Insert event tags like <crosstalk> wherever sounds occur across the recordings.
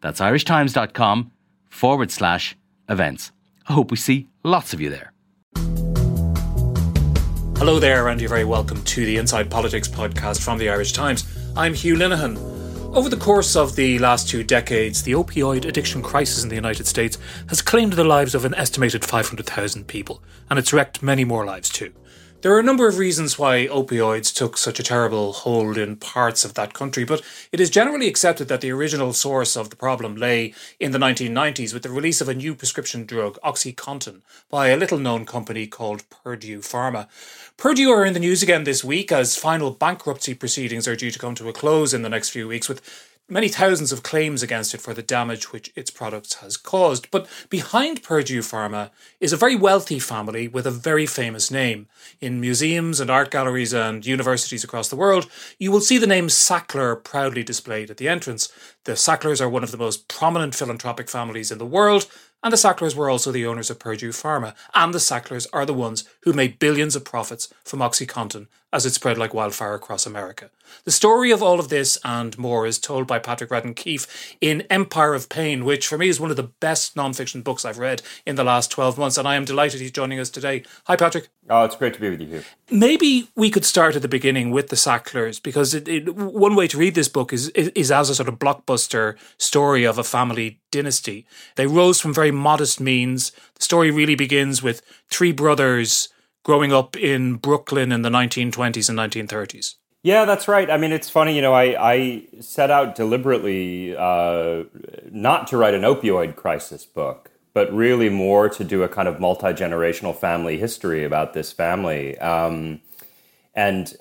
That's irishtimes.com forward slash events. I hope we see lots of you there. Hello there, and you're very welcome to the Inside Politics podcast from the Irish Times. I'm Hugh Linehan. Over the course of the last two decades, the opioid addiction crisis in the United States has claimed the lives of an estimated 500,000 people, and it's wrecked many more lives too. There are a number of reasons why opioids took such a terrible hold in parts of that country, but it is generally accepted that the original source of the problem lay in the 1990s with the release of a new prescription drug, Oxycontin, by a little known company called Purdue Pharma. Purdue are in the news again this week as final bankruptcy proceedings are due to come to a close in the next few weeks, with many thousands of claims against it for the damage which its products has caused. But behind Purdue Pharma is a very wealthy family with a very famous name. In museums and art galleries and universities across the world, you will see the name Sackler proudly displayed at the entrance. The Sacklers are one of the most prominent philanthropic families in the world, and the Sacklers were also the owners of Purdue Pharma. And the Sacklers are the ones who made billions of profits from OxyContin as it spread like wildfire across America. The story of all of this and more is told by Patrick Radden Keefe in Empire of Pain, which for me is one of the best nonfiction books I've read in the last 12 months. And I am delighted he's joining us today. Hi, Patrick. Oh, it's great to be with you here. Maybe we could start at the beginning with the Sacklers, because it, it, one way to read this book is, is, is as a sort of blockbuster story of a family dynasty. They rose from very modest means. The story really begins with three brothers growing up in Brooklyn in the 1920s and 1930s. Yeah, that's right. I mean, it's funny, you know, I, I set out deliberately uh, not to write an opioid crisis book, but really more to do a kind of multi generational family history about this family. Um, and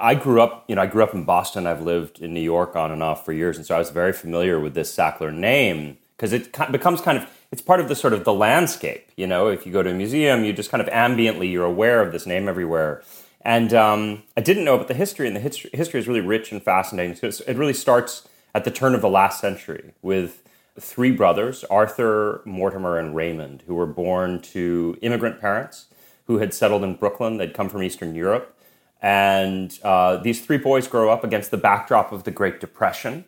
I grew up, you know, I grew up in Boston. I've lived in New York on and off for years, and so I was very familiar with this Sackler name because it becomes kind of it's part of the sort of the landscape. You know, if you go to a museum, you just kind of ambiently you're aware of this name everywhere. And um, I didn't know about the history, and the history, history is really rich and fascinating. So it really starts at the turn of the last century with three brothers, Arthur, Mortimer, and Raymond, who were born to immigrant parents who had settled in Brooklyn. They'd come from Eastern Europe. And uh, these three boys grow up against the backdrop of the Great Depression.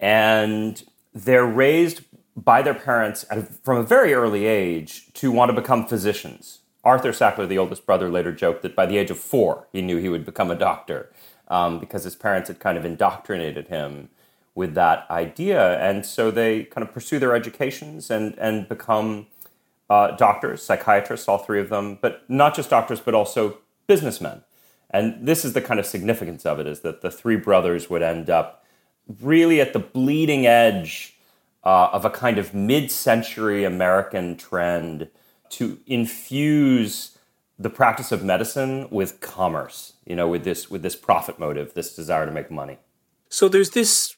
And they're raised by their parents from a very early age to want to become physicians. Arthur Sackler, the oldest brother, later joked that by the age of four, he knew he would become a doctor um, because his parents had kind of indoctrinated him with that idea. And so they kind of pursue their educations and, and become uh, doctors, psychiatrists, all three of them, but not just doctors, but also businessmen. And this is the kind of significance of it is that the three brothers would end up really at the bleeding edge uh, of a kind of mid-century American trend to infuse the practice of medicine with commerce. You know, with this with this profit motive, this desire to make money. So there's this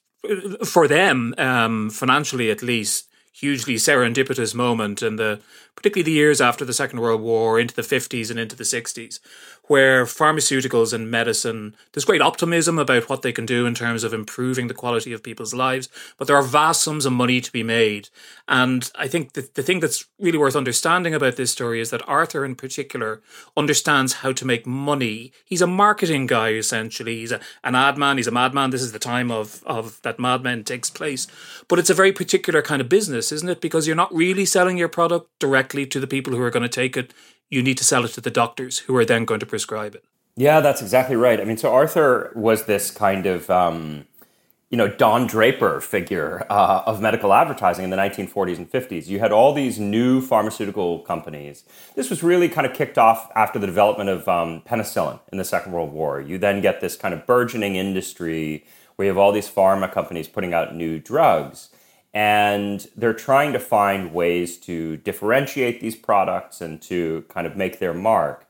for them, um, financially at least, hugely serendipitous moment and the particularly the years after the Second World War into the 50s and into the 60s, where pharmaceuticals and medicine, there's great optimism about what they can do in terms of improving the quality of people's lives, but there are vast sums of money to be made. And I think the, the thing that's really worth understanding about this story is that Arthur, in particular, understands how to make money. He's a marketing guy, essentially. He's a, an ad man, he's a madman. This is the time of, of that Mad Men takes place. But it's a very particular kind of business, isn't it? Because you're not really selling your product directly to the people who are going to take it you need to sell it to the doctors who are then going to prescribe it. Yeah, that's exactly right. I mean, so Arthur was this kind of, um, you know, Don Draper figure uh, of medical advertising in the 1940s and 50s. You had all these new pharmaceutical companies. This was really kind of kicked off after the development of um, penicillin in the Second World War. You then get this kind of burgeoning industry where you have all these pharma companies putting out new drugs and they're trying to find ways to differentiate these products and to kind of make their mark.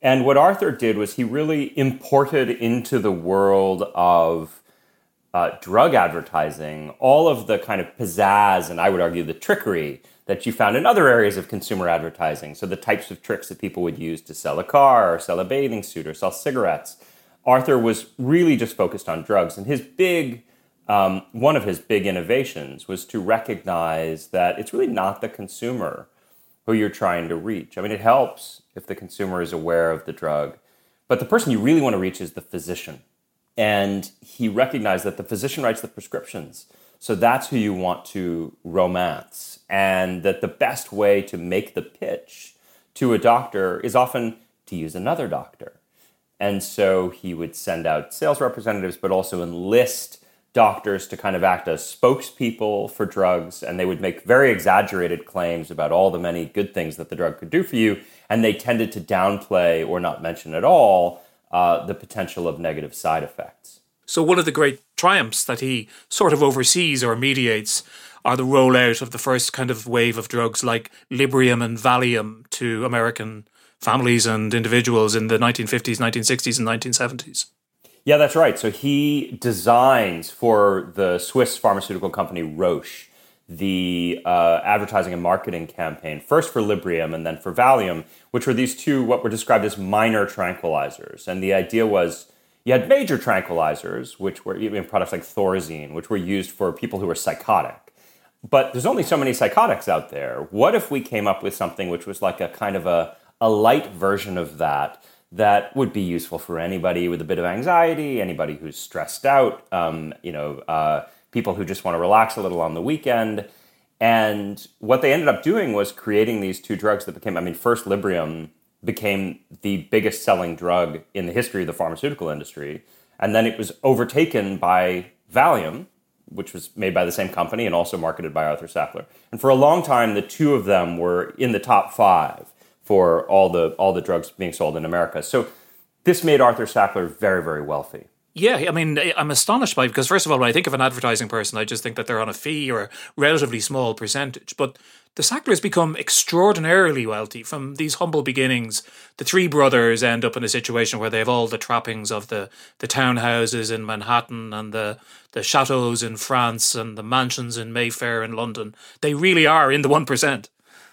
And what Arthur did was he really imported into the world of uh, drug advertising, all of the kind of pizzazz and I would argue the trickery that you found in other areas of consumer advertising. So the types of tricks that people would use to sell a car or sell a bathing suit or sell cigarettes. Arthur was really just focused on drugs. And his big, um, one of his big innovations was to recognize that it's really not the consumer who you're trying to reach. I mean, it helps if the consumer is aware of the drug, but the person you really want to reach is the physician. And he recognized that the physician writes the prescriptions. So that's who you want to romance. And that the best way to make the pitch to a doctor is often to use another doctor. And so he would send out sales representatives, but also enlist doctors to kind of act as spokespeople for drugs. And they would make very exaggerated claims about all the many good things that the drug could do for you. And they tended to downplay or not mention at all uh, the potential of negative side effects. So, one of the great triumphs that he sort of oversees or mediates are the rollout of the first kind of wave of drugs like Librium and Valium to American families and individuals in the 1950s, 1960s, and 1970s. Yeah, that's right. So he designs for the Swiss pharmaceutical company Roche the uh, advertising and marketing campaign, first for Librium and then for Valium, which were these two, what were described as minor tranquilizers. And the idea was you had major tranquilizers, which were even products like Thorazine, which were used for people who were psychotic. But there's only so many psychotics out there. What if we came up with something which was like a kind of a, a light version of that that would be useful for anybody with a bit of anxiety, anybody who's stressed out, um, you know, uh, people who just want to relax a little on the weekend. And what they ended up doing was creating these two drugs that became, I mean, first Librium became the biggest selling drug in the history of the pharmaceutical industry. And then it was overtaken by Valium, which was made by the same company and also marketed by Arthur Sackler. And for a long time, the two of them were in the top five for all the all the drugs being sold in America. So this made Arthur Sackler very, very wealthy. Yeah, I mean, I'm astonished by it because, first of all, when I think of an advertising person, I just think that they're on a fee or a relatively small percentage. But the Sacklers become extraordinarily wealthy from these humble beginnings. The three brothers end up in a situation where they have all the trappings of the, the townhouses in Manhattan and the, the chateaus in France and the mansions in Mayfair in London. They really are in the 1%.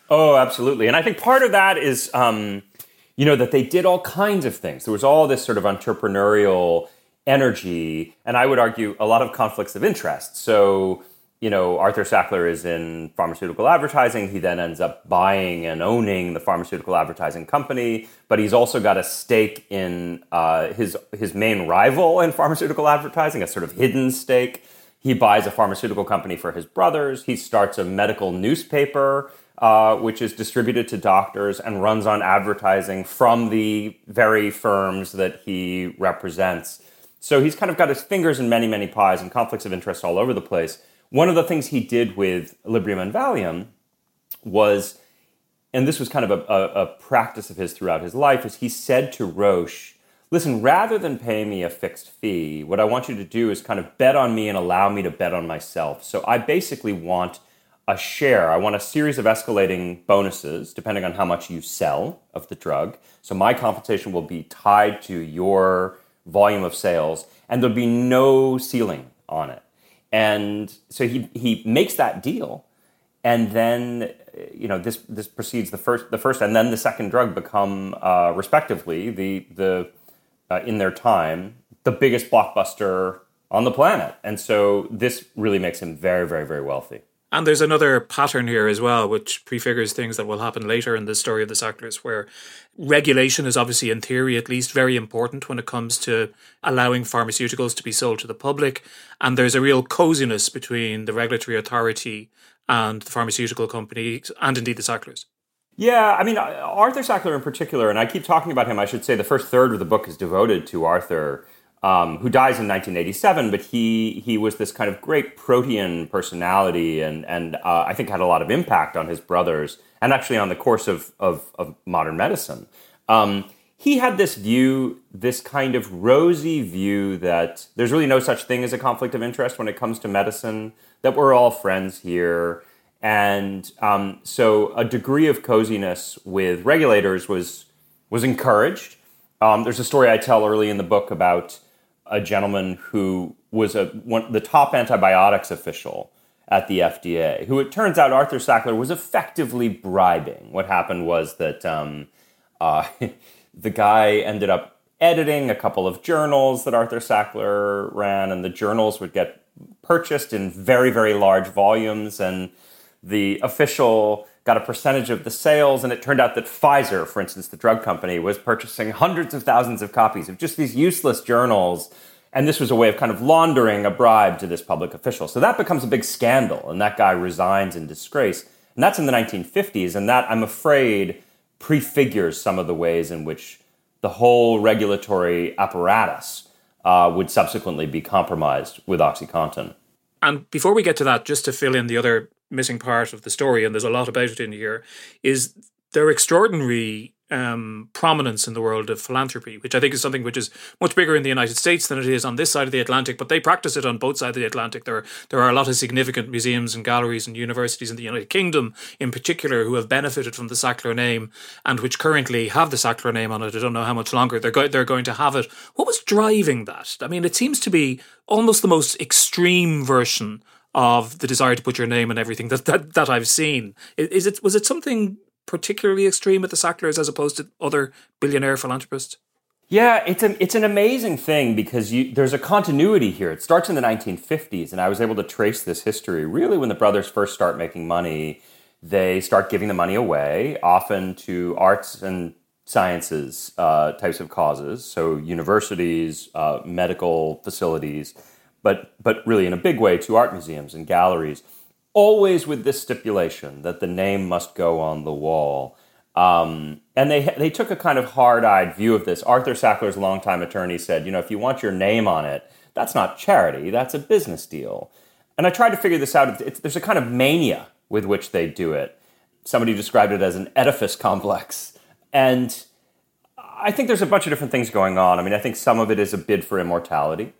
Oh, absolutely. And I think part of that is, um, you know, that they did all kinds of things. There was all this sort of entrepreneurial energy, and I would argue a lot of conflicts of interest. So, you know, Arthur Sackler is in pharmaceutical advertising. He then ends up buying and owning the pharmaceutical advertising company, but he's also got a stake in uh, his his main rival in pharmaceutical advertising, a sort of hidden stake. He buys a pharmaceutical company for his brothers. He starts a medical newspaper, uh, which is distributed to doctors and runs on advertising from the very firms that he represents. So he's kind of got his fingers in many, many pies and conflicts of interest all over the place. One of the things he did with Librium and Valium was, and this was kind of a, a, a practice of his throughout his life, is he said to Roche, listen, rather than pay me a fixed fee, what I want you to do is kind of bet on me and allow me to bet on myself. So I basically want a share. I want a series of escalating bonuses depending on how much you sell of the drug. So my compensation will be tied to your volume of sales, and there'll be no ceiling on it. And so he he makes that deal, and then you know this this proceeds the first the first and then the second drug become uh, respectively the the uh, in their time the biggest blockbuster on the planet, and so this really makes him very very very wealthy. And there's another pattern here as well, which prefigures things that will happen later in the story of the Sacklers, where regulation is obviously, in theory at least, very important when it comes to allowing pharmaceuticals to be sold to the public. And there's a real coziness between the regulatory authority and the pharmaceutical company, and indeed the Sacklers. Yeah, I mean, Arthur Sackler in particular, and I keep talking about him, I should say the first third of the book is devoted to Arthur um, who dies in 1987, but he he was this kind of great protean personality, and and uh, I think had a lot of impact on his brothers, and actually on the course of of, of modern medicine. Um, he had this view, this kind of rosy view that there's really no such thing as a conflict of interest when it comes to medicine. That we're all friends here, and um, so a degree of coziness with regulators was was encouraged. Um, there's a story I tell early in the book about a gentleman who was a one, the top antibiotics official at the FDA, who it turns out Arthur Sackler was effectively bribing. What happened was that um, uh, <laughs> the guy ended up editing a couple of journals that Arthur Sackler ran, and the journals would get purchased in very, very large volumes, and the official got a percentage of the sales, and it turned out that Pfizer, for instance, the drug company, was purchasing hundreds of thousands of copies of just these useless journals. And this was a way of kind of laundering a bribe to this public official. So that becomes a big scandal, and that guy resigns in disgrace. And that's in the 1950s, and that, I'm afraid, prefigures some of the ways in which the whole regulatory apparatus uh, would subsequently be compromised with OxyContin. And before we get to that, just to fill in the other missing part of the story, and there's a lot about it in here, is their extraordinary um, prominence in the world of philanthropy, which I think is something which is much bigger in the United States than it is on this side of the Atlantic. But they practice it on both sides of the Atlantic. There, are, there are a lot of significant museums and galleries and universities in the United Kingdom, in particular, who have benefited from the Sackler name and which currently have the Sackler name on it. I don't know how much longer they're go- they're going to have it. What was driving that? I mean, it seems to be almost the most extreme version of the desire to put your name and everything that, that, that I've seen. Is it was it something particularly extreme with the Sacklers as opposed to other billionaire philanthropists? Yeah, it's an it's an amazing thing because you, there's a continuity here. It starts in the 1950s, and I was able to trace this history. Really, when the brothers first start making money, they start giving the money away, often to arts and sciences uh, types of causes, so universities, uh, medical facilities, but but really in a big way to art museums and galleries always with this stipulation that the name must go on the wall. Um, and they they took a kind of hard-eyed view of this. Arthur Sackler's longtime attorney said, you know, if you want your name on it, that's not charity, that's a business deal. And I tried to figure this out. It's, there's a kind of mania with which they do it. Somebody described it as an edifice complex. And I think there's a bunch of different things going on. I mean, I think some of it is a bid for immortality.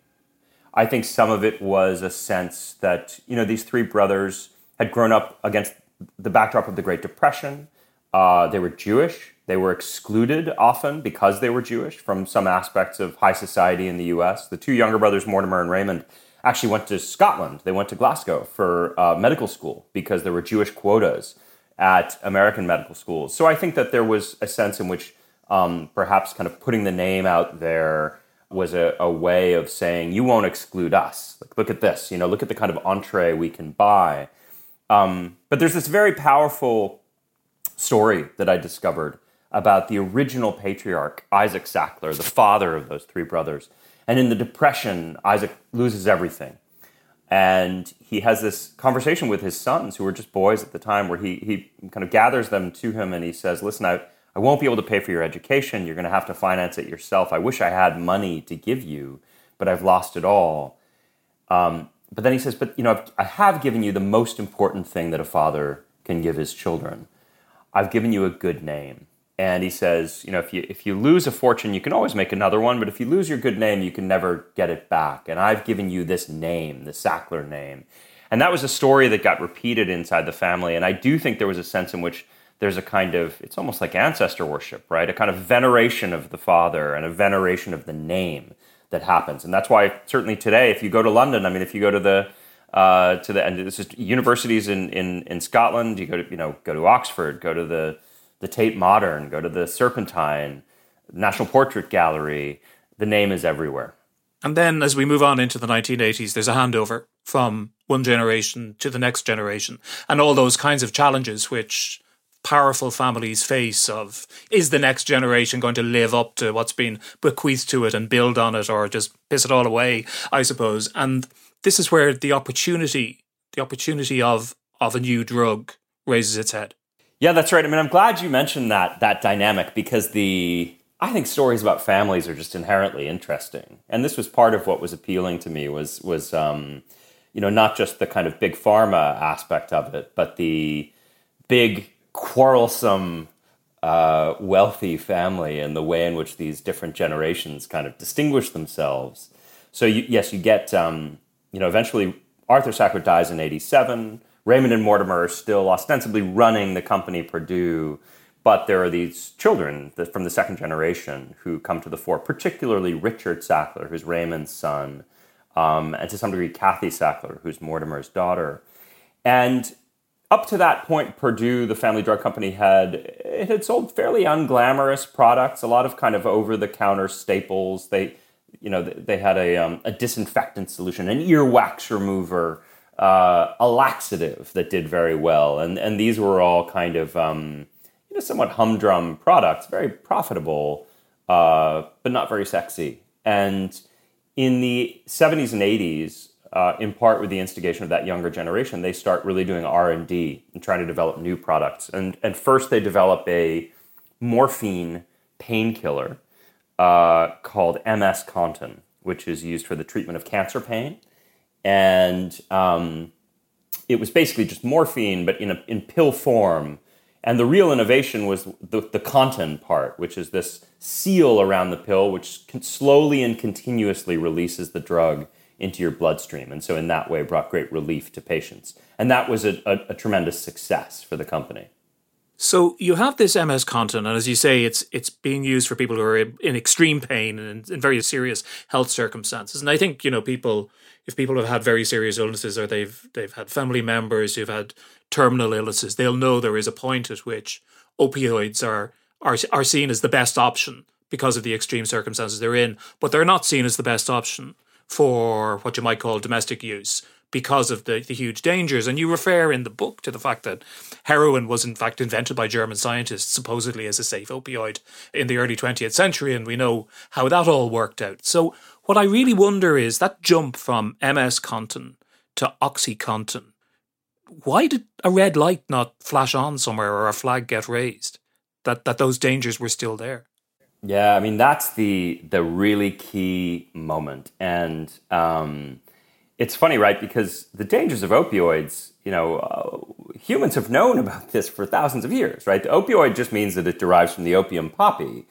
I think some of it was a sense that you know these three brothers had grown up against the backdrop of the Great Depression. Uh, they were Jewish. They were excluded often because they were Jewish from some aspects of high society in the U.S. The two younger brothers, Mortimer and Raymond, actually went to Scotland. They went to Glasgow for uh, medical school because there were Jewish quotas at American medical schools. So I think that there was a sense in which um, perhaps kind of putting the name out there was a, a way of saying you won't exclude us. Like, look at this, you know, look at the kind of entree we can buy. Um, but there's this very powerful story that I discovered about the original patriarch, Isaac Sackler, the father of those three brothers. And in the Depression, Isaac loses everything. And he has this conversation with his sons, who were just boys at the time, where he, he kind of gathers them to him and he says, Listen, I, I won't be able to pay for your education. You're going to have to finance it yourself. I wish I had money to give you, but I've lost it all. Um, but then he says, But you know, I've, I have given you the most important thing that a father can give his children. I've given you a good name. And he says, you know, if you if you lose a fortune, you can always make another one, but if you lose your good name, you can never get it back. And I've given you this name, the Sackler name. And that was a story that got repeated inside the family. And I do think there was a sense in which there's a kind of it's almost like ancestor worship, right? A kind of veneration of the father and a veneration of the name that happens, and that's why certainly today, if you go to London, I mean, if you go to the uh, to the and this is universities in, in in Scotland, you go to you know go to Oxford, go to the the Tate Modern, go to the Serpentine, National Portrait Gallery. The name is everywhere. And then as we move on into the 1980s, there's a handover from one generation to the next generation, and all those kinds of challenges which powerful families face of is the next generation going to live up to what's been bequeathed to it and build on it or just piss it all away i suppose? And this is where the opportunity the opportunity of of a new drug raises its head. Yeah that's right. I mean i'm glad you mentioned that that dynamic because the i think stories about families are just inherently interesting. And this was part of what was appealing to me was was um you know not just the kind of big pharma aspect of it but the big quarrelsome, uh, wealthy family and the way in which these different generations kind of distinguish themselves. So you, yes, you get um, you know eventually Arthur Sackler dies in '87. Raymond and Mortimer are still ostensibly running the company Purdue, but there are these children from the second generation who come to the fore, particularly Richard Sackler, who's Raymond's son. um, and to some degree Kathy Sackler, who's Mortimer's daughter. And up to that point, Purdue, the family drug company, had it had sold fairly unglamorous products, a lot of kind of over-the-counter staples. They, you know, they had a, um, a disinfectant solution, an earwax remover, uh, a laxative that did very well, and and these were all kind of um, you know somewhat humdrum products, very profitable, uh, but not very sexy. And in the 70s and 80s, uh, in part with the instigation of that younger generation, they start really doing R and D and trying to develop new products. And and first they develop a morphine painkiller uh, called MS Contin, which is used for the treatment of cancer pain. And um, it was basically just morphine, but in a, in pill form. And the real innovation was the, the Contin part, which is this seal around the pill, which slowly and continuously releases the drug into your bloodstream. And so, in that way, brought great relief to patients. And that was a, a, a tremendous success for the company. So you have this MS Contin, and as you say, it's it's being used for people who are in extreme pain and in very serious health circumstances. And I think you know people, if people have had very serious illnesses or they've they've had family members who've had terminal illnesses, they'll know there is a point at which opioids are are are seen as the best option because of the extreme circumstances they're in, but they're not seen as the best option for what you might call domestic use because of the, the huge dangers. And you refer in the book to the fact that heroin was in fact invented by German scientists, supposedly as a safe opioid in the early 20th century, and we know how that all worked out. So, what I really wonder is that jump from MS Contin to Oxycontin. Why did a red light not flash on somewhere or a flag get raised that, that those dangers were still there? Yeah, I mean that's the the really key moment, and um, it's funny, right? Because the dangers of opioids, you know, uh, humans have known about this for thousands of years, right? The opioid just means that it derives from the opium poppy,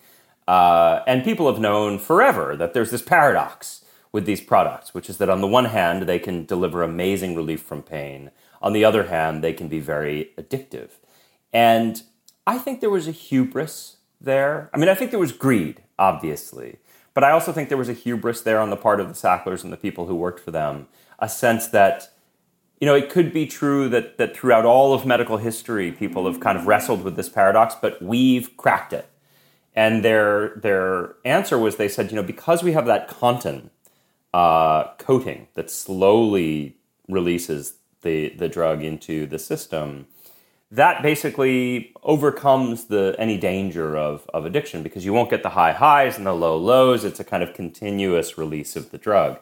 uh, and people have known forever that there's this paradox with these products, which is that on the one hand they can deliver amazing relief from pain, on the other hand they can be very addictive, and I think there was a hubris there. I mean, I think there was greed, obviously, but I also think there was a hubris there on the part of the Sacklers and the people who worked for them, a sense that, you know, it could be true that, that throughout all of medical history, people have kind of wrestled with this paradox, but we've cracked it. And their, their answer was they said, you know, because we have that Contin uh, coating that slowly releases the, the drug into the system, that basically overcomes the any danger of, of addiction because you won't get the high highs and the low lows. It's a kind of continuous release of the drug.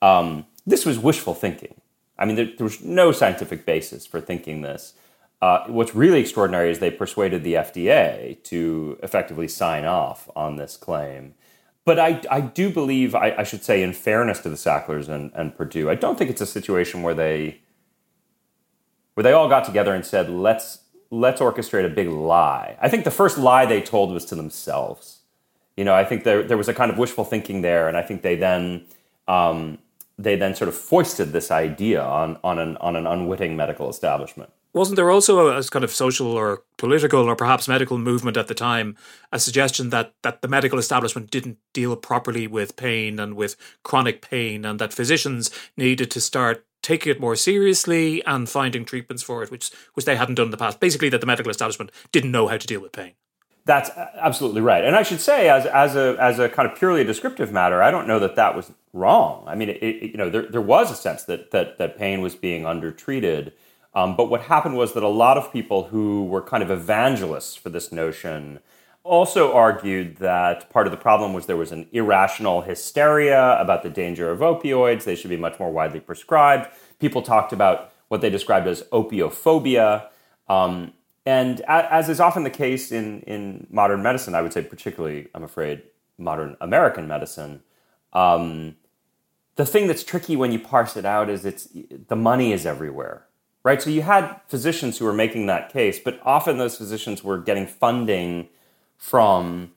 Um, this was wishful thinking. I mean, there, there, was no scientific basis for thinking this. Uh, what's really extraordinary is they persuaded the FDA to effectively sign off on this claim. But I, I do believe, I, I should say, in fairness to the Sacklers and, and Purdue, I don't think it's a situation where they where they all got together and said, "Let's let's orchestrate a big lie." I think the first lie they told was to themselves. You know, I think there there was a kind of wishful thinking there, and I think they then um, they then sort of foisted this idea on on an on an unwitting medical establishment. Wasn't there also a, a kind of social or political or perhaps medical movement at the time, a suggestion that that the medical establishment didn't deal properly with pain and with chronic pain, and that physicians needed to start taking it more seriously and finding treatments for it, which which they hadn't done in the past. Basically, that the medical establishment didn't know how to deal with pain. That's absolutely right. And I should say, as as a as a kind of purely descriptive matter, I don't know that that was wrong. I mean, it, it, you know, there there was a sense that that that pain was being undertreated. Um, but what happened was that a lot of people who were kind of evangelists for this notion also argued that part of the problem was there was an irrational hysteria about the danger of opioids. They should be much more widely prescribed. People talked about what they described as opiophobia. Um, and as is often the case in, in modern medicine, I would say, particularly, I'm afraid, modern American medicine, um, the thing that's tricky when you parse it out is it's the money is everywhere, right? So you had physicians who were making that case, but often those physicians were getting funding from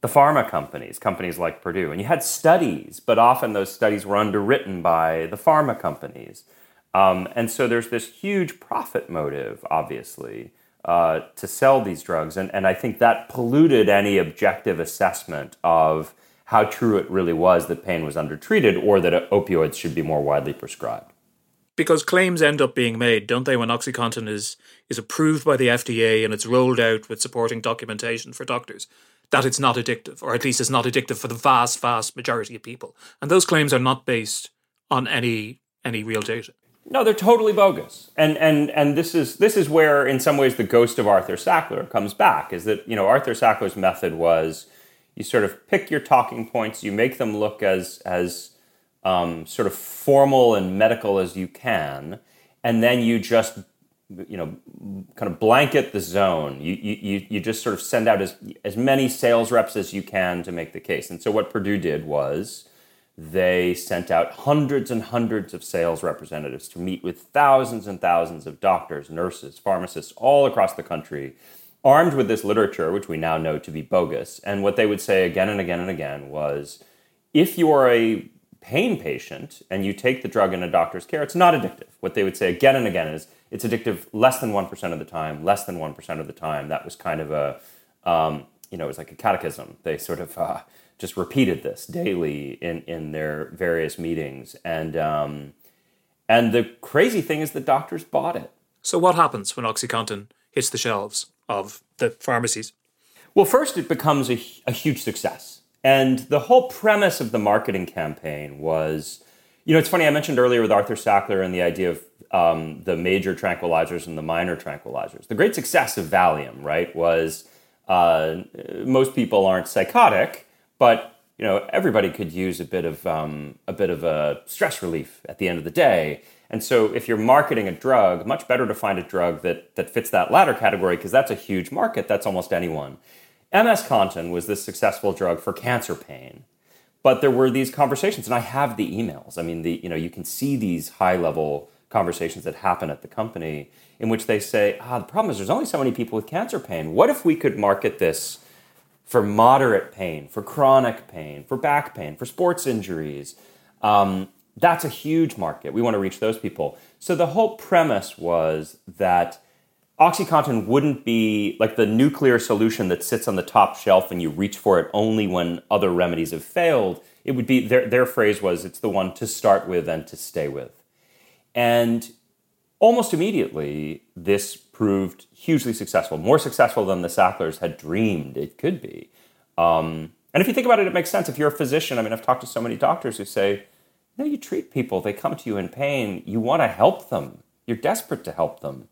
the pharma companies, companies like Purdue. And you had studies, but often those studies were underwritten by the pharma companies. Um, and so there's this huge profit motive, obviously, uh, to sell these drugs. And, and I think that polluted any objective assessment of how true it really was that pain was undertreated or that opioids should be more widely prescribed. Because claims end up being made, don't they, when OxyContin is, is approved by the FDA and it's rolled out with supporting documentation for doctors, that it's not addictive, or at least it's not addictive for the vast, vast majority of people. And those claims are not based on any any real data. No, they're totally bogus. And and and this is this is where in some ways the ghost of Arthur Sackler comes back is that, you know, Arthur Sackler's method was you sort of pick your talking points, you make them look as as um, sort of formal and medical as you can, and then you just you know kind of blanket the zone. You you you just sort of send out as as many sales reps as you can to make the case. And so what Purdue did was they sent out hundreds and hundreds of sales representatives to meet with thousands and thousands of doctors, nurses, pharmacists all across the country, armed with this literature, which we now know to be bogus. And what they would say again and again and again was if you are a pain patient and you take the drug in a doctor's care, it's not addictive. What they would say again and again is it's addictive less than 1% of the time, less than 1% of the time. That was kind of a, um, you know, it was like a catechism. They sort of, uh, just repeated this daily in, in their various meetings. And, um, and the crazy thing is the doctors bought it. So, what happens when OxyContin hits the shelves of the pharmacies? Well, first, it becomes a, a huge success. And the whole premise of the marketing campaign was you know, it's funny, I mentioned earlier with Arthur Sackler and the idea of um, the major tranquilizers and the minor tranquilizers. The great success of Valium, right, was uh, most people aren't psychotic, but you know everybody could use a bit of um, a bit of a stress relief at the end of the day. And so, if you're marketing a drug, much better to find a drug that that fits that latter category because that's a huge market. That's almost anyone. MS Contin was this successful drug for cancer pain, but there were these conversations, and I have the emails. I mean, the you know you can see these high level conversations that happen at the company in which they say, ah, the problem is there's only so many people with cancer pain. What if we could market this? for moderate pain, for chronic pain, for back pain, for sports injuries. Um, that's a huge market. We want to reach those people. So the whole premise was that OxyContin wouldn't be like the nuclear solution that sits on the top shelf and you reach for it only when other remedies have failed. It would be their, their phrase was it's the one to start with and to stay with. And almost immediately, this proved hugely successful, more successful than the Sacklers had dreamed it could be. Um, and if you think about it, it makes sense. If you're a physician, I mean, I've talked to so many doctors who say, no, you treat people, they come to you in pain, you want to help them, you're desperate to help them.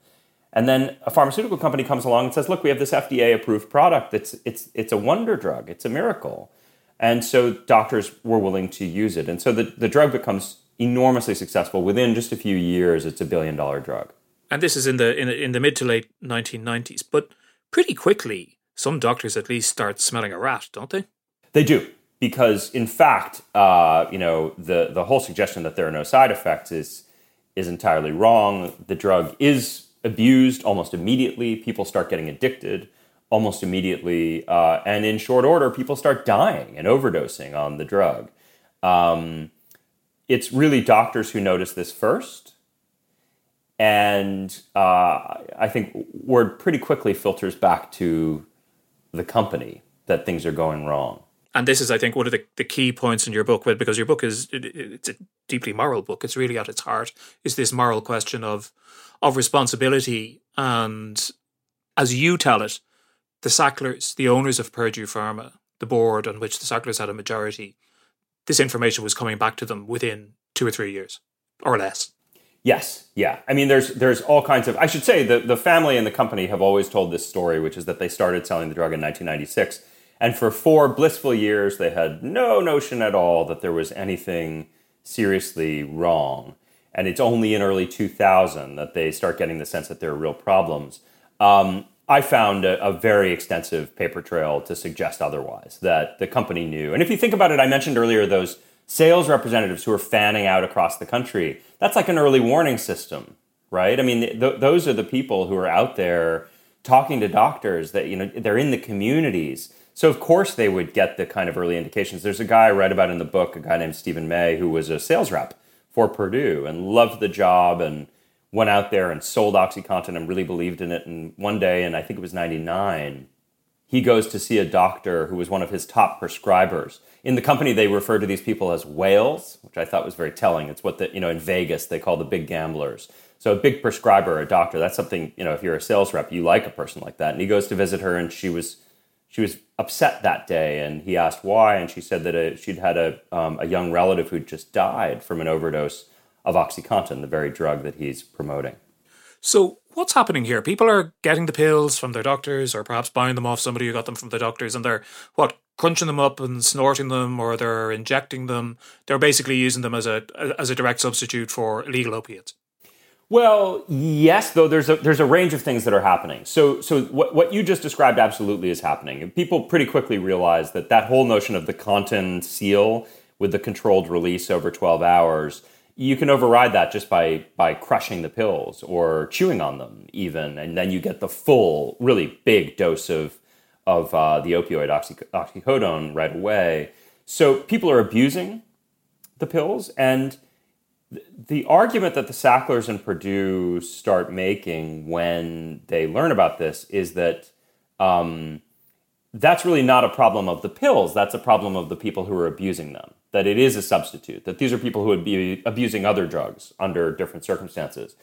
And then a pharmaceutical company comes along and says, look, we have this FDA approved product that's it's it's a wonder drug, it's a miracle. And so doctors were willing to use it. And so the, the drug becomes enormously successful. Within just a few years, it's a billion dollar drug. And this is in the in, in the mid to late 1990s. But pretty quickly, some doctors at least start smelling a rat, don't they? They do, because in fact, uh, you know, the the whole suggestion that there are no side effects is is entirely wrong. The drug is abused almost immediately. People start getting addicted almost immediately, uh, and in short order, people start dying and overdosing on the drug. Um, it's really doctors who notice this first. And uh, I think word pretty quickly filters back to the company that things are going wrong. And this is, I think, one of the, the key points in your book, because your book is it, it's a deeply moral book. It's really at its heart is this moral question of of responsibility. And as you tell it, the Sacklers, the owners of Purdue Pharma, the board on which the Sacklers had a majority, this information was coming back to them within two or three years or less. Yes, yeah. I mean, there's there's all kinds of. I should say the the family and the company have always told this story, which is that they started selling the drug in 1996, and for four blissful years they had no notion at all that there was anything seriously wrong. And it's only in early 2000 that they start getting the sense that there are real problems. Um, I found a, a, very extensive paper trail to suggest otherwise, that the company knew. And if you think about it, I mentioned earlier those sales representatives who are fanning out across the country. That's like an early warning system, right? I mean, th- those are the people who are out there talking to doctors that, you know, they're in the communities. So, of course, they would get the kind of early indications. There's a guy I read about in the book, a guy named Stephen May, who was a sales rep for Purdue and loved the job and went out there and sold OxyContin and really believed in it. And one day, and I think it was 99, he goes to see a doctor who was one of his top prescribers. In the company, they refer to these people as whales, which I thought was very telling. It's what the, you know, in Vegas, they call the big gamblers. So a big prescriber, a doctor, that's something, you know, if you're a sales rep, you like a person like that. And he goes to visit her and she was, she was upset that day. And he asked why. And she said that a, she'd had a, um, a young relative who'd just died from an overdose of OxyContin, the very drug that he's promoting. So what's happening here? People are getting the pills from their doctors, or perhaps buying them off somebody who got them from the doctors, and they're what crunching them up and snorting them, or they're injecting them. They're basically using them as a as a direct substitute for illegal opiates. Well, yes, though there's a there's a range of things that are happening. So so what what you just described absolutely is happening. people pretty quickly realize that that whole notion of the Contin seal with the controlled release over 12 hours you can override that just by by crushing the pills or chewing on them even and then you get the full really big dose of of uh, the opioid oxy- oxycodone right away so people are abusing the pills and the argument that the sacklers and purdue start making when they learn about this is that um, that's really not a problem of the pills. That's a problem of the people who are abusing them. That it is a substitute, that these are people who would be abusing other drugs under different circumstances.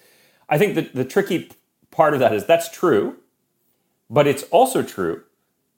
I think that the tricky part of that is that's true, but it's also true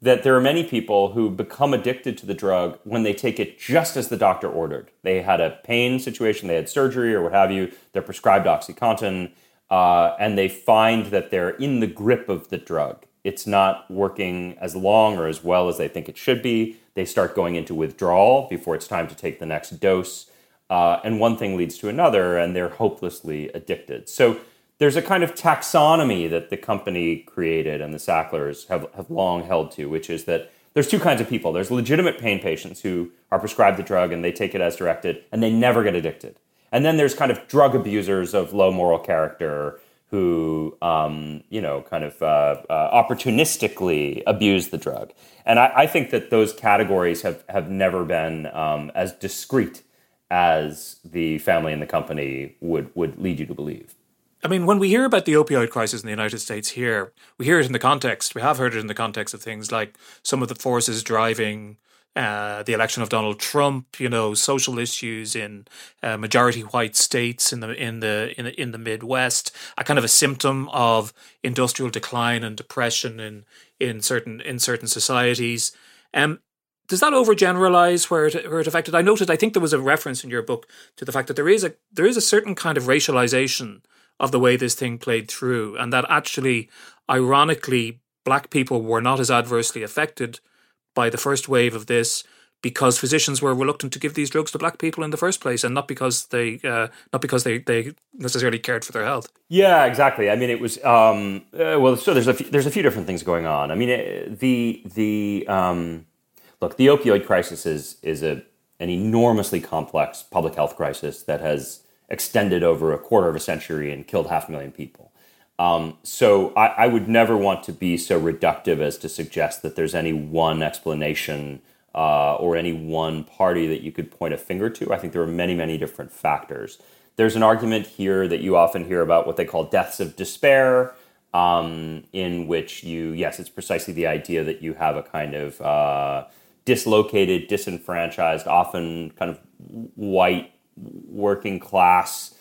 that there are many people who become addicted to the drug when they take it just as the doctor ordered. They had a pain situation, they had surgery or what have you, they're prescribed OxyContin, uh, and they find that they're in the grip of the drug. It's not working as long or as well as they think it should be. They start going into withdrawal before it's time to take the next dose. Uh, and one thing leads to another, and they're hopelessly addicted. So there's a kind of taxonomy that the company created and the Sacklers have, have long held to, which is that there's two kinds of people. There's legitimate pain patients who are prescribed the drug and they take it as directed and they never get addicted. And then there's kind of drug abusers of low moral character who, um, you know, kind of uh, uh, opportunistically abuse the drug. And I, I, think that those categories have, have never been um, as discrete as the family and the company would, would lead you to believe. I mean, when we hear about the opioid crisis in the United States here, we hear it in the context, we have heard it in the context of things like some of the forces driving uh, the election of Donald Trump, you know, social issues in uh, majority white states in the in the in the, in the Midwest, a kind of a symptom of industrial decline and depression in in certain in certain societies. Um, does that overgeneralize where it where it affected? I noted. I think there was a reference in your book to the fact that there is a there is a certain kind of racialization of the way this thing played through, and that actually, ironically, black people were not as adversely affected by the first wave of this because physicians were reluctant to give these drugs to black people in the first place, and not because they uh, not because they, they necessarily cared for their health. Yeah, exactly. I mean, it was um, uh, well. So there's a few, there's a few different things going on. I mean, it, uh, the the um, look, the opioid crisis is is a an enormously complex public health crisis that has extended over a quarter of a century and killed half a million people. Um, so I, I, would never want to be so reductive as to suggest that there's any one explanation uh, or any one party that you could point a finger to. I think there are many, many different factors. There's an argument here that you often hear about what they call deaths of despair, um, in which you, yes, it's precisely the idea that you have a kind of uh, dislocated, disenfranchised, often kind of white working class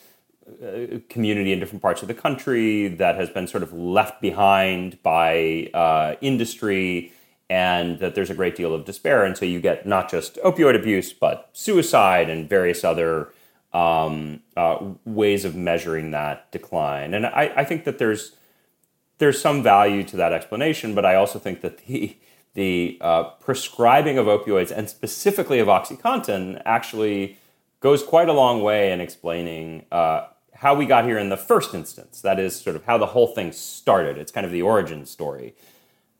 uh, community in different parts of the country that has been sort of left behind by uh, industry and that there's a great deal of despair. And so you get not just opioid abuse, but suicide and various other um, uh, ways of measuring that decline. And I, I, think that there's there's some value to that explanation, but I also think that the the uh, prescribing of opioids and specifically of OxyContin actually goes quite a long way in explaining uh, how we got here in the first instance. That is sort of how the whole thing started. It's kind of the origin story.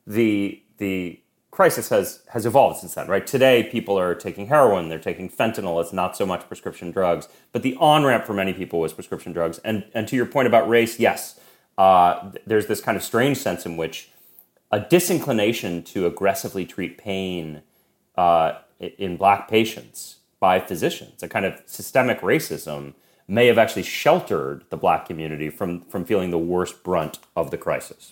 The the crisis has has evolved since then, right? Today, people are taking heroin, they're taking fentanyl. It's not so much prescription drugs, but the on ramp for many people was prescription drugs. And and to your point about race, yes, uh, there's this kind of strange sense in which a disinclination to aggressively treat pain uh, in black patients by physicians, a kind of systemic racism may have actually sheltered the black community from, from feeling the worst brunt of the crisis.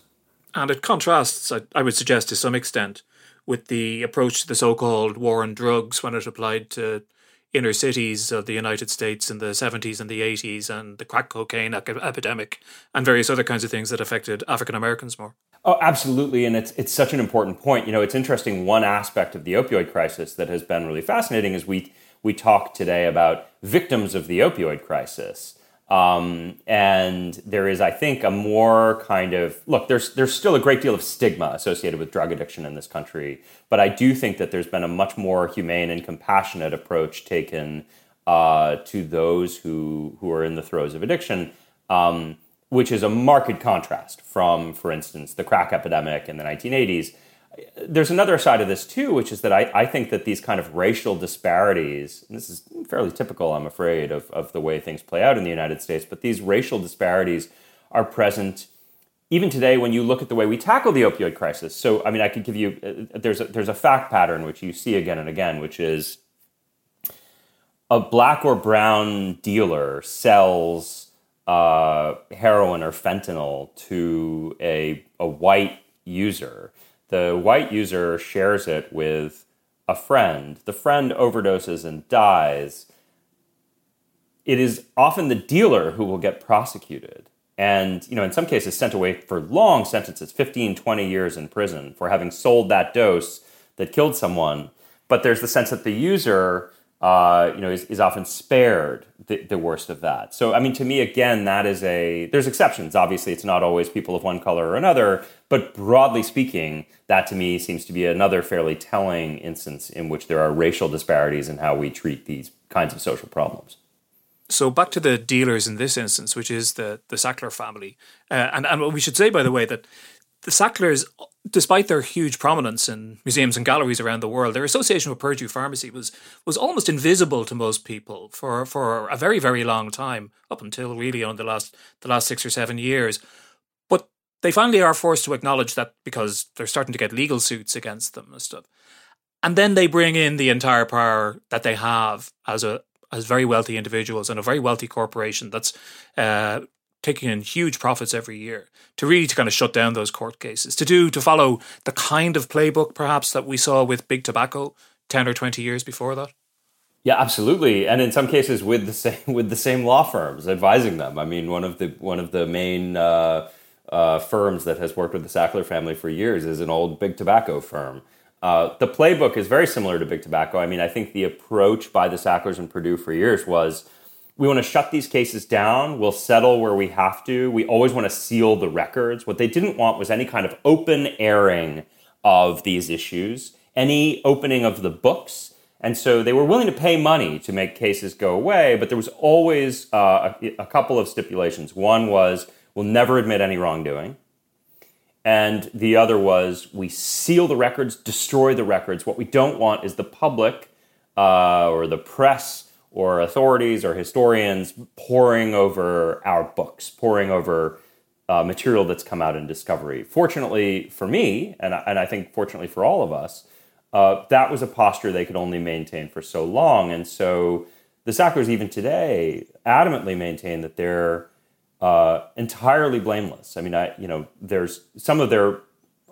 And it contrasts, I, I would suggest, to some extent, with the approach to the so-called war on drugs when it applied to inner cities of the United States in the 70s and the 80s and the crack cocaine epidemic and various other kinds of things that affected African Americans more. Oh, absolutely. And it's, it's such an important point. You know, it's interesting. One aspect of the opioid crisis that has been really fascinating is we, we talk today about victims of the opioid crisis. Um, and there is, I think, a more kind of look. There's there's still a great deal of stigma associated with drug addiction in this country, but I do think that there's been a much more humane and compassionate approach taken uh, to those who who are in the throes of addiction, um, which is a marked contrast from, for instance, the crack epidemic in the 1980s there's another side of this too, which is that I, I think that these kind of racial disparities, and this is fairly typical, I'm afraid, of, of the way things play out in the United States, but these racial disparities are present even today when you look at the way we tackle the opioid crisis. So, I mean, I could give you, uh, there's, a, there's a fact pattern which you see again and again, which is a black or brown dealer sells uh, heroin or fentanyl to a, a white user the white user shares it with a friend. The friend overdoses and dies. It is often the dealer who will get prosecuted and you know in some cases sent away for long sentences 15 20 years in prison for having sold that dose that killed someone but there's the sense that the user uh, you know, is, is often spared the, the, worst of that. So, I mean, to me, again, that is a, there's exceptions. Obviously, it's not always people of one color or another, but broadly speaking, that to me seems to be another fairly telling instance in which there are racial disparities in how we treat these kinds of social problems. So back to the dealers in this instance, which is the the Sackler family, uh, and and we should say by the way that the Sacklers, despite their huge prominence in museums and galleries around the world, their association with Purdue Pharmacy was was almost invisible to most people for for a very very long time, up until really on the last the last six or seven years. But they finally are forced to acknowledge that because they're starting to get legal suits against them and stuff. And then they bring in the entire power that they have as a as very wealthy individuals and a very wealthy corporation that's uh, taking in huge profits every year to really to kind of shut down those court cases to do to follow the kind of playbook perhaps that we saw with big tobacco 10 or 20 years before that? Yeah absolutely and in some cases with the same <laughs> with the same law firms advising them. I mean one of the one of the main uh, uh, firms that has worked with the sackler family for years is an old big tobacco firm. Uh, the playbook is very similar to big tobacco. I mean i think the approach by the sacklers and purdue for years was we want to shut these cases down. We'll settle where we have to. We always want to seal the records. What they didn't want was any kind of open airing of these issues, any opening of the books. And so they were willing to pay money to make cases go away, but there was always uh, a, a couple of stipulations. One was we'll never admit any wrongdoing. And the other was we seal the records, destroy the records. What we don't want is the public uh, or the press or authorities or historians poring over our books, poring over uh, material that's come out in Discovery. Fortunately for me, and I, and I think fortunately for all of us, uh, that was a posture they could only maintain for so long. And so the Sacklers, even today, adamantly maintain that they're uh, entirely blameless. I mean, I, you know, there's some of their,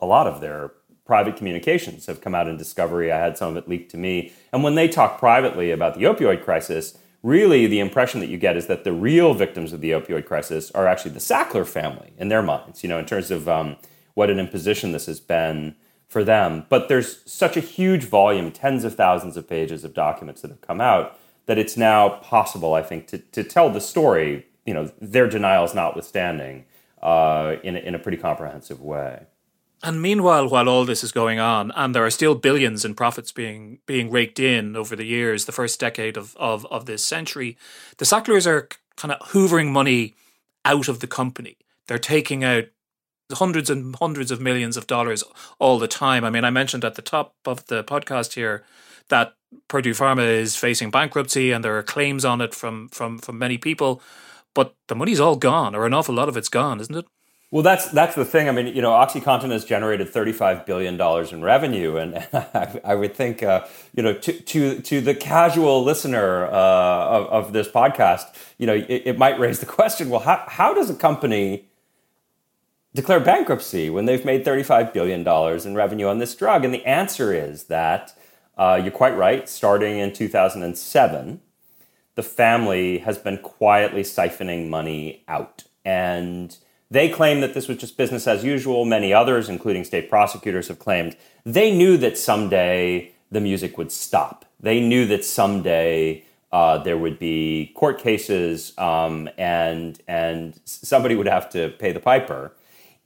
a lot of their private communications have come out in Discovery. I had some of it leaked to me. And when they talk privately about the opioid crisis, really the impression that you get is that the real victims of the opioid crisis are actually the Sackler family in their minds, you know, in terms of um, what an imposition this has been for them. But there's such a huge volume, tens of thousands of pages of documents that have come out, that it's now possible, I think, to, to tell the story, you know, their denials notwithstanding, uh, in, in a pretty comprehensive way. And meanwhile, while all this is going on, and there are still billions in profits being being raked in over the years, the first decade of of, of this century, the Sacklers are kind of hoovering money out of the company. They're taking out hundreds and hundreds of millions of dollars all the time. I mean, I mentioned at the top of the podcast here that Purdue Pharma is facing bankruptcy, and there are claims on it from from from many people. But the money's all gone, or an awful lot of it's gone, isn't it? Well, that's that's the thing. I mean, you know, OxyContin has generated thirty-five billion dollars in revenue, and, <laughs> I, I, would think, uh, you know, to to to the casual listener uh, of, of, this podcast, you know, it, it, might raise the question: Well, how how does a company declare bankruptcy when they've made $35 billion in revenue on this drug? And the answer is that uh, you're quite right. Starting in 2007, the family has been quietly siphoning money out. And they claim that this was just business as usual. Many others, including state prosecutors, have claimed they knew that someday the music would stop. They knew that someday uh, there would be court cases um, and and somebody would have to pay the piper.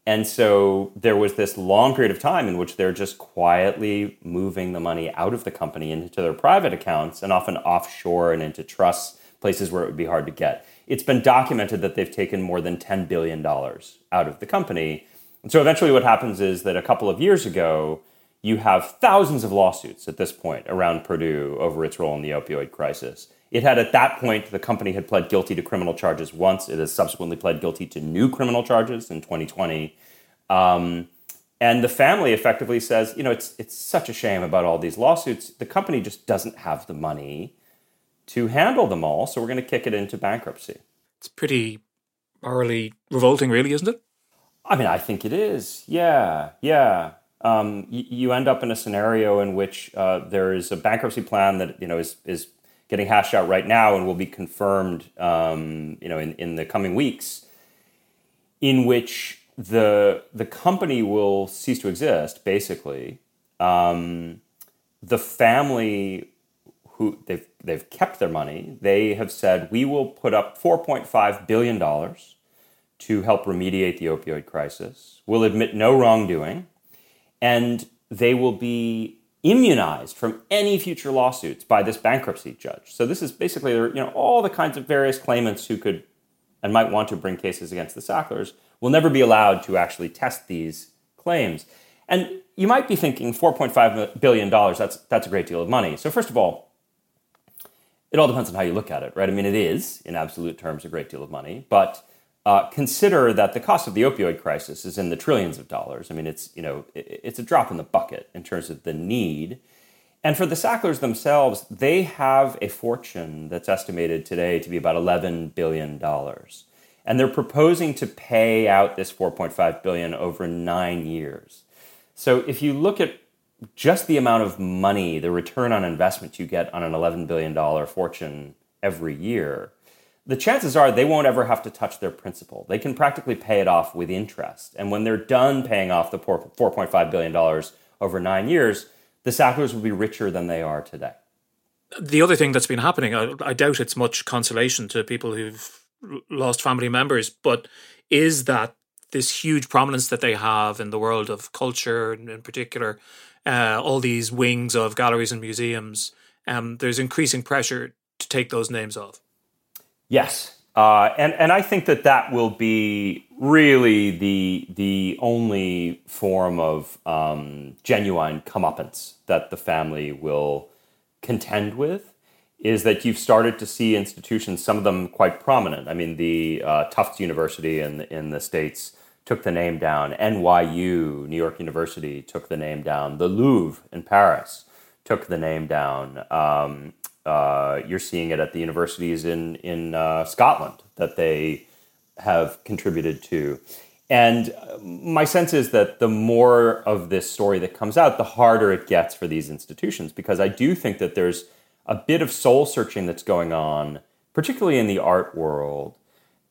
And so there was this long period of time in which they're just quietly moving the money out of the company into their private accounts and often offshore and into trusts, places where it would be hard to get. It's been documented that they've taken more than $10 billion out of the company. And so eventually what happens is that a couple of years ago, you have thousands of lawsuits at this point around Purdue over its role in the opioid crisis. It had at that point, the company had pled guilty to criminal charges once. It has subsequently pled guilty to new criminal charges in 2020. Um, and the family effectively says, you know, it's, it's such a shame about all these lawsuits. The company just doesn't have the money to handle them all, so we're going to kick it into bankruptcy. It's pretty morally revolting, really, isn't it? I mean, I think it is. Yeah, yeah um, you, you, end up in a scenario in which uh, there is a bankruptcy plan that you know is is getting hashed out right now and will be confirmed um, you know in, in the coming weeks, in which the the company will cease to exist. Basically, um, the family who they've they've kept their money. They have said we will put up four point five billion dollars to help remediate the opioid crisis. We'll admit no wrongdoing and they will be immunized from any future lawsuits by this bankruptcy judge. So this is basically you know all the kinds of various claimants who could and might want to bring cases against the Sacklers will never be allowed to actually test these claims. And you might be thinking 4.5 billion dollars that's that's a great deal of money. So first of all, it all depends on how you look at it, right? I mean it is in absolute terms a great deal of money, but uh, consider that the cost of the opioid crisis is in the trillions of dollars. I mean, it's you know it's a drop in the bucket in terms of the need. And for the Sacklers themselves, they have a fortune that's estimated today to be about eleven billion dollars, and they're proposing to pay out this four point five billion over nine years. So if you look at just the amount of money, the return on investment you get on an eleven billion dollar fortune every year the chances are they won't ever have to touch their principal. They can practically pay it off with interest. And when they're done paying off the $4.5 billion over nine years, the Sacklers will be richer than they are today. The other thing that's been happening, I, I doubt it's much consolation to people who've lost family members, but is that this huge prominence that they have in the world of culture, in particular, uh, all these wings of galleries and museums, um, there's increasing pressure to take those names off. Yes, uh, and and I think that that will be really the the only form of um, genuine comeuppance that the family will contend with is that you've started to see institutions, some of them quite prominent. I mean, the uh, Tufts University in in the states took the name down. NYU, New York University, took the name down. The Louvre in Paris took the name down. Um, uh, you're seeing it at the universities in in uh, Scotland that they have contributed to. And uh, my sense is that the more of this story that comes out, the harder it gets for these institutions, because I do think that there's a bit of soul searching that's going on, particularly in the art world.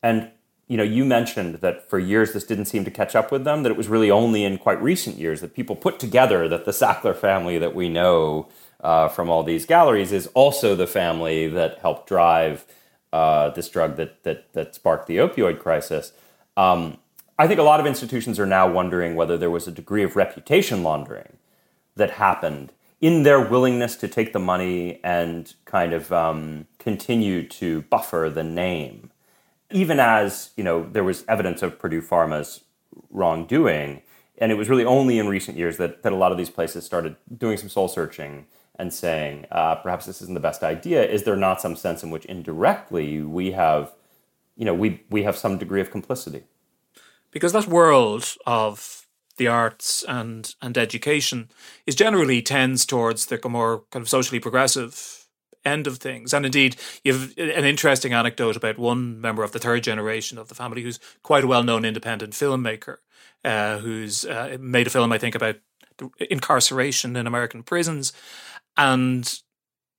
And you know, you mentioned that for years this didn't seem to catch up with them. That it was really only in quite recent years that people put together that the Sackler family that we know uh, from all these galleries is also the family that helped drive uh, this drug that, that, that sparked the opioid crisis. Um, I think a lot of institutions are now wondering whether there was a degree of reputation laundering that happened in their willingness to take the money and kind of um, continue to buffer the name, even as you know there was evidence of Purdue Pharma's wrongdoing. And it was really only in recent years that, that a lot of these places started doing some soul searching and saying, uh, perhaps this isn't the best idea, is there not some sense in which indirectly we have, you know, we, we have some degree of complicity? Because that world of the arts and, and education is generally tends towards the more kind of socially progressive end of things. And indeed, you have an interesting anecdote about one member of the third generation of the family who's quite a well known independent filmmaker uh, who's uh, made a film, I think, about incarceration in American prisons, and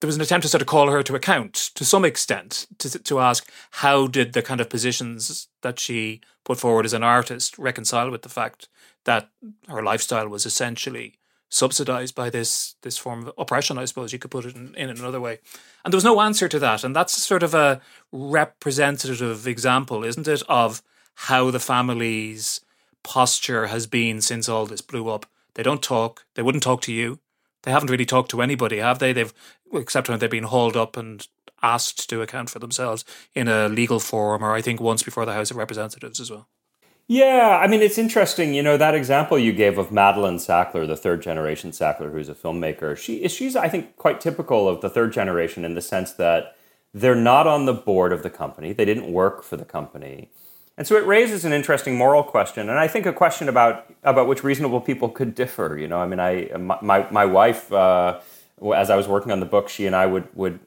there was an attempt to sort of call her to account to some extent to to ask how did the kind of positions that she put forward as an artist reconcile with the fact that her lifestyle was essentially subsidized by this this form of oppression, I suppose you could put it in, in another way. And there was no answer to that. And that's sort of a representative example, isn't it, of how the family's posture has been since all this blew up. They don't talk. They wouldn't talk to you. They haven't really talked to anybody, have they? They've except when they've been hauled up and asked to account for themselves in a legal forum, or I think once before the House of Representatives as well. Yeah, I mean, it's interesting. You know, that example you gave of Madeleine Sackler, the third generation Sackler, who's a filmmaker, she, she's, I think, quite typical of the third generation in the sense that they're not on the board of the company, they didn't work for the company. And so it raises an interesting moral question, and I think a question about about which reasonable people could differ. You know, I mean, I my my wife, uh, as I was working on the book, she and I would would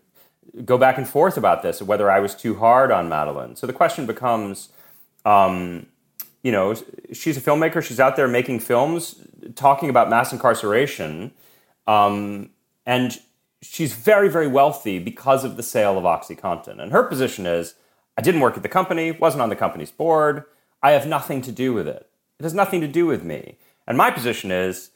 go back and forth about this, whether I was too hard on Madeline. So the question becomes, um, you know, she's a filmmaker. She's out there making films, talking about mass incarceration, um, and she's very, very wealthy because of the sale of OxyContin. And her position is, I didn't work at the company, wasn't on the company's board. I have nothing to do with it. It has nothing to do with me. And my position is,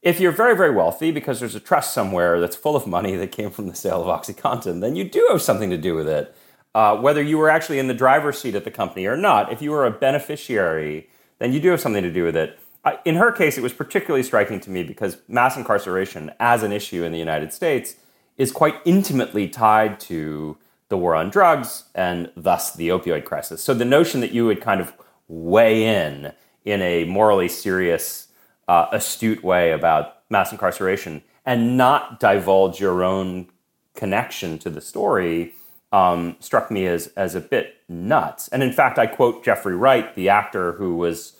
if you're very, very wealthy because there's a trust somewhere that's full of money that came from the sale of OxyContin, then you do have something to do with it uh, whether you were actually in the driver's seat at the company or not, if you were a beneficiary, then you do have something to do with it. In her case, it was particularly striking to me because mass incarceration as an issue in the United States is quite intimately tied to the war on drugs and thus the opioid crisis. So the notion that you would kind of weigh in in a morally serious, uh, astute way about mass incarceration and not divulge your own connection to the story um, struck me as as a bit nuts. And in fact, I quote Jeffrey Wright, the actor who was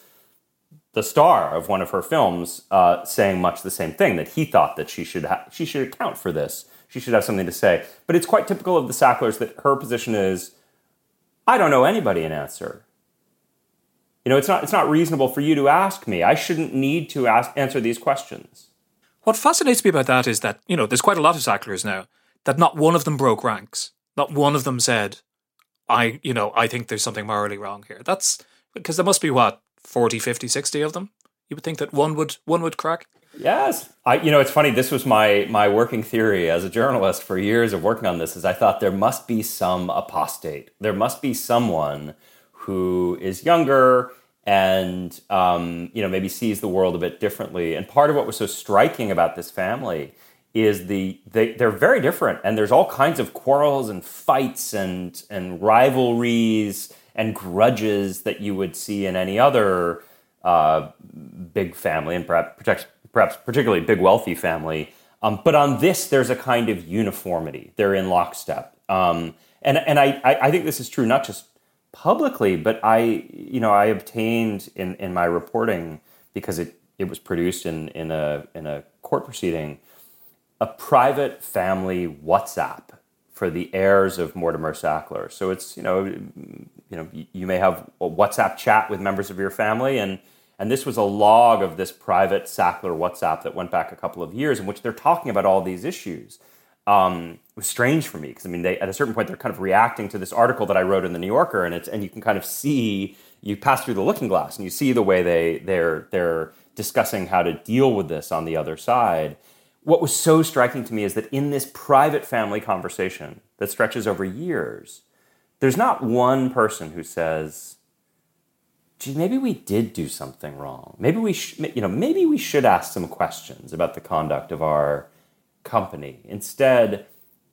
the star of one of her films, uh, saying much the same thing that he thought that she should ha- she should account for this. She should have something to say. But it's quite typical of the Sacklers that her position is, I don't know anybody an answer. You know, it's not it's not reasonable for you to ask me. I shouldn't need to ask answer these questions. What fascinates me about that is that you know there's quite a lot of Sacklers now that not one of them broke ranks not one of them said, I, you know, I think there's something morally wrong here. That's because there must be what 40, 50, 60 of them. You would think that one would one would crack. Yes, I. You know, it's funny. This was my my working theory as a journalist for years of working on this. Is I thought there must be some apostate. There must be someone who is younger and um, you know maybe sees the world a bit differently. And part of what was so striking about this family is the they, they're very different and there's all kinds of quarrels and fights and and rivalries and grudges that you would see in any other uh, big family and perhaps perhaps particularly big wealthy family. Um, but on this there's a kind of uniformity. They're in lockstep. Um, and and I, I think this is true not just publicly but I you know I obtained in in my reporting because it it was produced in in a in a court proceeding a private family WhatsApp for the heirs of Mortimer Sackler. So it's you know you know you may have a WhatsApp chat with members of your family and and this was a log of this private Sackler WhatsApp that went back a couple of years in which they're talking about all these issues. Um, it was strange for me because I mean, they, at a certain point, they're kind of reacting to this article that I wrote in the New Yorker, and it's and you can kind of see you pass through the looking glass and you see the way they they're they're discussing how to deal with this on the other side what was so striking to me is that in this private family conversation that stretches over years, there's not one person who says, gee, maybe we did do something wrong. Maybe we, sh- you know, maybe we should ask some questions about the conduct of our company. Instead,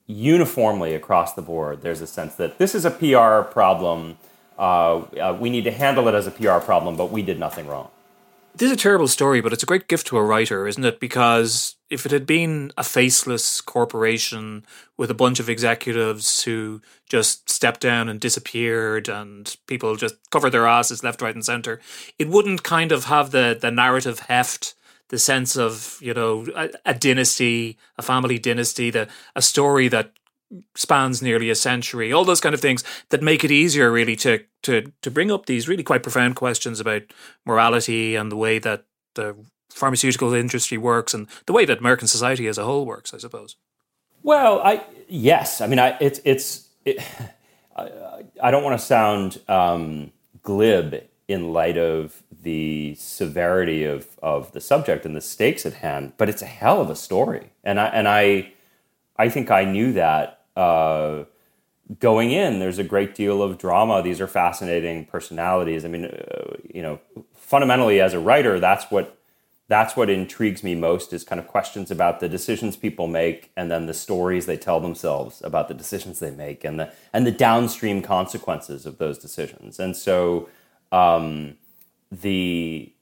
uniformly across the board, there's a sense that this is a PR problem. Uh, uh, we need to handle it as a PR problem, but we did nothing wrong. This is a terrible story, but it's a great gift to a writer, isn't it? Because if it had been a faceless corporation with a bunch of executives who just stepped down and disappeared and people just covered their asses left, right, and center, it wouldn't kind of have the, the narrative heft, the sense of, you know, a, a dynasty, a family dynasty, the, a story that spans nearly a century. All those kind of things that make it easier, really, to to to bring up these really quite profound questions about morality and the way that the pharmaceutical industry works and the way that American society as a whole works. I suppose. Well, I yes, I mean, I it's it's. It, I, I don't want to sound um, glib in light of the severity of, of the subject and the stakes at hand, but it's a hell of a story. And I, and I, I think I knew that uh, going in. There's a great deal of drama. These are fascinating personalities. I mean, uh, you know, fundamentally as a writer, that's what that's what intrigues me most is kind of questions about the decisions people make and then the stories they tell themselves about the decisions they make and the and the downstream consequences of those decisions. And so um, the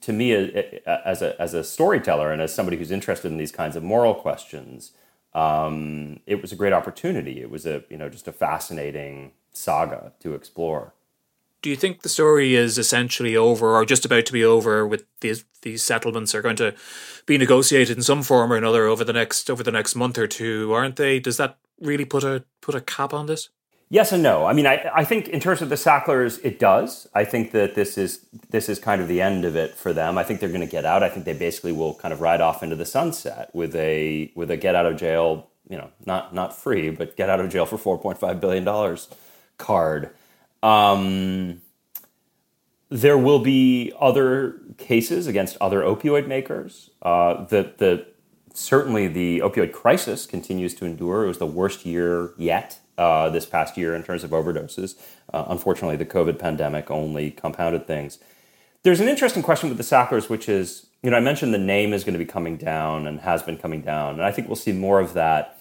to me as a as a storyteller and as somebody who's interested in these kinds of moral questions, um, it was a great opportunity. It was a you know just a fascinating saga to explore. Do you think the story is essentially over, or just about to be over, with these these settlements are going to be negotiated in some form or another over the next over the next month or two, aren't they? Does that really put a put a cap on this? Yes and no. I mean, I, I think in terms of the Sacklers, it does. I think that this is this is kind of the end of it for them. I think they're going to get out. I think they basically will kind of ride off into the sunset with a with a get out of jail, you know, not not free, but get out of jail for four point five billion dollars card. Um, there will be other cases against other opioid makers. Uh, the the certainly the opioid crisis continues to endure. It was the worst year yet uh, this past year in terms of overdoses. Uh, unfortunately, the COVID pandemic only compounded things. There's an interesting question with the Sacklers, which is, you know, I mentioned the name is going to be coming down and has been coming down, and I think we'll see more of that.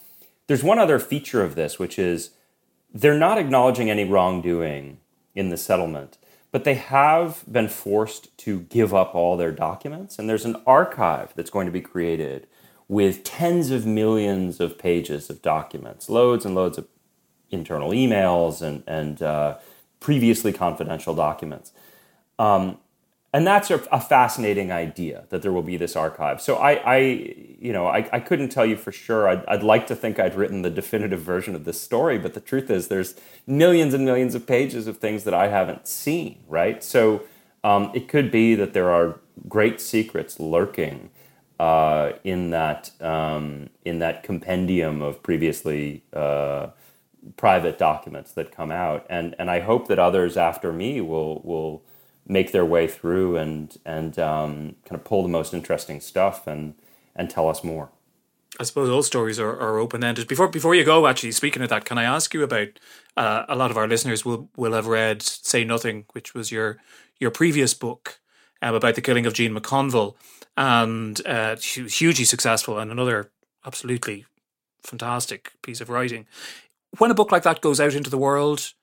There's one other feature of this, which is they're not acknowledging any wrongdoing in the settlement, but they have been forced to give up all their documents, and there's an archive that's going to be created with tens of millions of pages of documents, loads and loads of internal emails and, and uh, previously confidential documents. Um, and that's a, a, fascinating idea that there will be this archive. So I, I you know, I, I couldn't tell you for sure. I'd, I'd like to think I'd written the definitive version of this story, but the truth is, there's millions and millions of pages of things that I haven't seen. Right. So um, it could be that there are great secrets lurking uh, in that um, in that compendium of previously uh, private documents that come out, and and I hope that others after me will will make their way through and and um, kind of pull the most interesting stuff and and tell us more. I suppose all stories are, are open ended. Before before you go, actually, speaking of that, can I ask you about uh, a lot of our listeners will will have read "Say Nothing," which was your your previous book um, about the killing of Jean McConville, and uh, hugely successful, and another absolutely fantastic piece of writing when a book like that goes out into the world,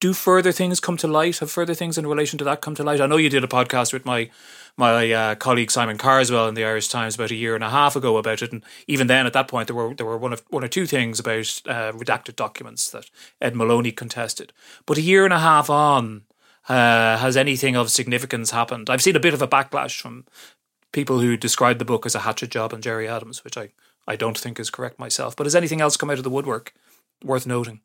do further things come to light? Have further things in relation to that come to light? I know you did a podcast with my my uh, colleague Simon Carswell in the Irish Times about a year and a half ago about it, and even then, at that point, there were there were one of one or two things about uh, redacted documents that Ed Moloney contested. But a year and a half on, uh, has anything of significance happened? I've seen a bit of a backlash from people who described the book as a hatchet job on Gerry Adams, which I I don't think is correct myself. But has anything else come out of the woodwork worth noting.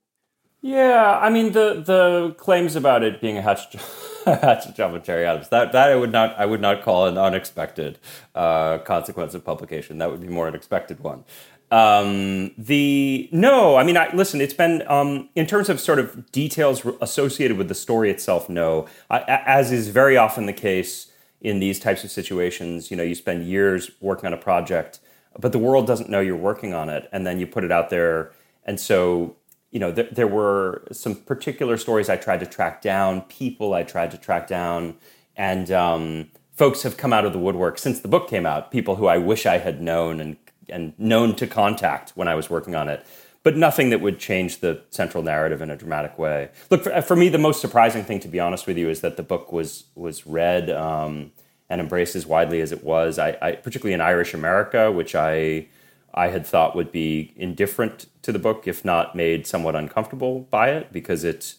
Yeah, I mean the the claims about it being a hatchet, <laughs> hatchet job with Gerry Adams that that I would not I would not call an unexpected uh, consequence of publication. That would be more an expected one. Um, the no, I mean, I, listen. It's been um, in terms of sort of details associated with the story itself. No, I, as is very often the case in these types of situations. You know, you spend years working on a project, but the world doesn't know you're working on it, and then you put it out there and so, you know, there, there were some particular stories I tried to track down, people I tried to track down, and um, folks have come out of the woodwork since the book came out. People who I wish I had known and and known to contact when I was working on it, but nothing that would change the central narrative in a dramatic way. Look, for, for me, the most surprising thing, to be honest with you, is that the book was was read um, and embraced as widely as it was. I, I particularly in Irish America, which I I had thought would be indifferent to the book, if not made somewhat uncomfortable by it, because it,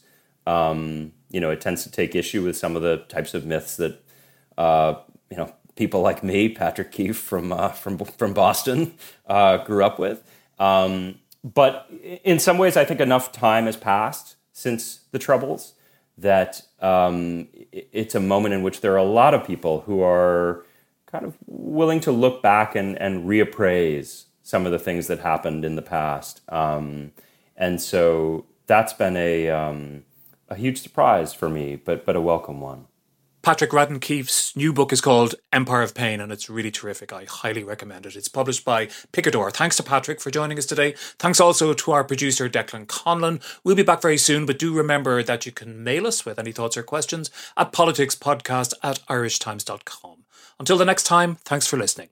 um, you know, it tends to take issue with some of the types of myths that, uh, you know, people like me, Patrick Keefe from uh, from from Boston, uh, grew up with. Um, but in some ways, I think enough time has passed since the Troubles that um, it's a moment in which there are a lot of people who are kind of willing to look back and, and reappraise some of the things that happened in the past. Um, and so that's been a, um, a huge surprise for me, but, but a welcome one. Patrick Radden Keefe's new book is called Empire of Pain, and it's really terrific. I highly recommend it. It's published by Picador. Thanks to Patrick for joining us today. Thanks also to our producer, Declan Conlon. We'll be back very soon, but do remember that you can mail us with any thoughts or questions at politicspodcast at irishtimes.com. Until the next time, thanks for listening.